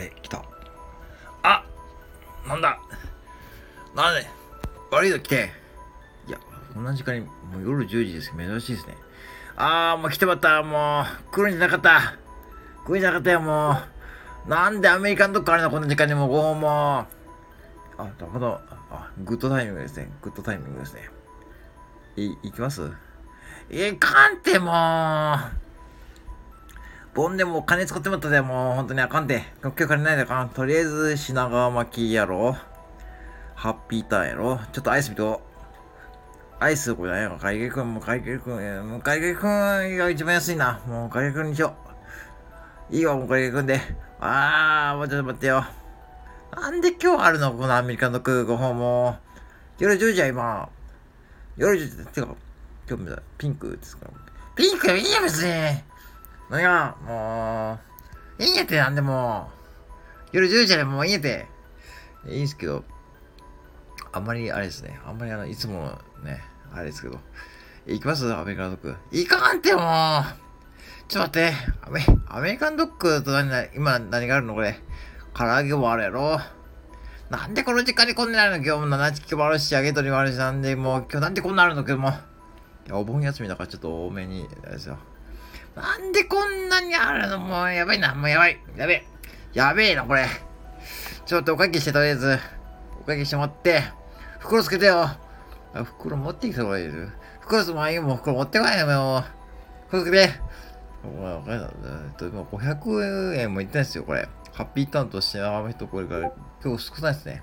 れ、来た。あなんだ？なんで？悪いの来て。いや、こんな時間に、もう夜10時ですけど、珍しいですね。ああ、もう来てまた。もう、来るんじゃなかった。来るんじゃなかったよ、もう。なんでアメリカンドっからの？こんな時間にもう5本も。あ、なるほど。あ、グッドタイミングですね。グッドタイミングですね。い、行きます？え、かんてもう。ボンでも金使ってもらったで、もう本当にあかんて。今日金ないであかん。とりあえず品川巻きやろ。ハッピーターンやろ。ちょっとアイス見と。アイスこれ何やろ。海外くん、もう海外くん、もう海外くんが一番安いな。もう海外くんにしよう。いいわ、もう海外くんで。あー、もうちょっと待ってよ。なんで今日あるの？このアメリカの空港訪問。夜10時や、今。夜10時、てか、今日ピンクですか？ピンクいいや、別に。何や、もう、いいんやって、なんでも。夜10時やもういいんやって。いいんですけど、あんまりあれですね。あんまりあの、いつもね、あれですけど。行きます？アメリカンドッグ。行かんってもうちょっと待って。アメアメリカンドッグと何今何があるのこれ？唐揚げもあるやろ。なんでこの時間にこんなあるの？今日も7チキもあるし、揚げ鶏もあるし、なんでもう今日なんでこんなあるの？けども。いや、お盆休みだからちょっと多めに、あれですよ。なんでこんなにあるの？もうやばいな。もうやばい。やべえ。やべえな、これ。ちょっとお会計して、とりあえず。お会計してもらって。袋つけてよ。あ、袋持ってきた方がいい。袋つもいいもん、袋持ってこないよ、もう。袋つけて。もう、今500円もいってないですよ、これ。ハッピーターンとしてあの人これから今日少ないですね。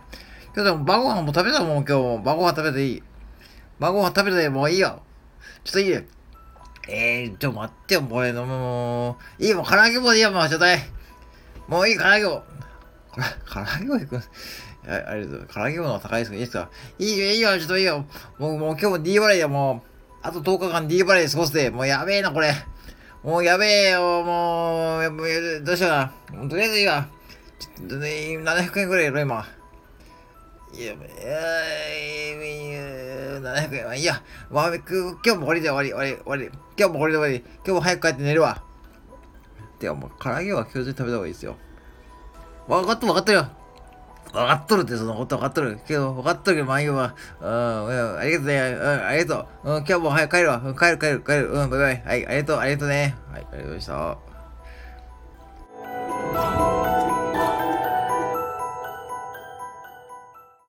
今日でも晩ご飯も食べたもん、今日も。晩ご飯食べていい。晩ご飯食べてもういいよ。ちょっといいよ。えー、ちょ、待ってよ、もう、もう、いいもう、唐揚げ棒でいいよ、もう、ちょうだい。もういい、唐揚げ棒。これ、唐揚げ棒でくあありがとう。唐揚げ棒の高いですけど、いいですかいいよ、いいよ、ちょっといいよ。もう、もう今日も D バレーや、もう。あと10日間 D バレー過ごすで、もうやべえな、これ。もうやべえよ、もう、やどうしような。とりあえずいいわ？ちょっとね、700円くらいやろ、今。いや、いや、700円はいいや。まあ、今日も終わりで終わり、終わり、終わり。今日もこれで終わり。今日も早く帰って寝るわ。てかも、唐揚げは今日中食べた方がいいですよ。分かっとる分かっとるよ。分かっとるってそのこと分かっとる。けど、分かっとるけど、まあいいわ。うん、ありがとうね。うん、ありがとう。うん、今日も早く帰るわ。うん、帰る帰る帰る。うん、バイバイ。はい、ありがとう、ありがとうね。はい、ありがとうございました。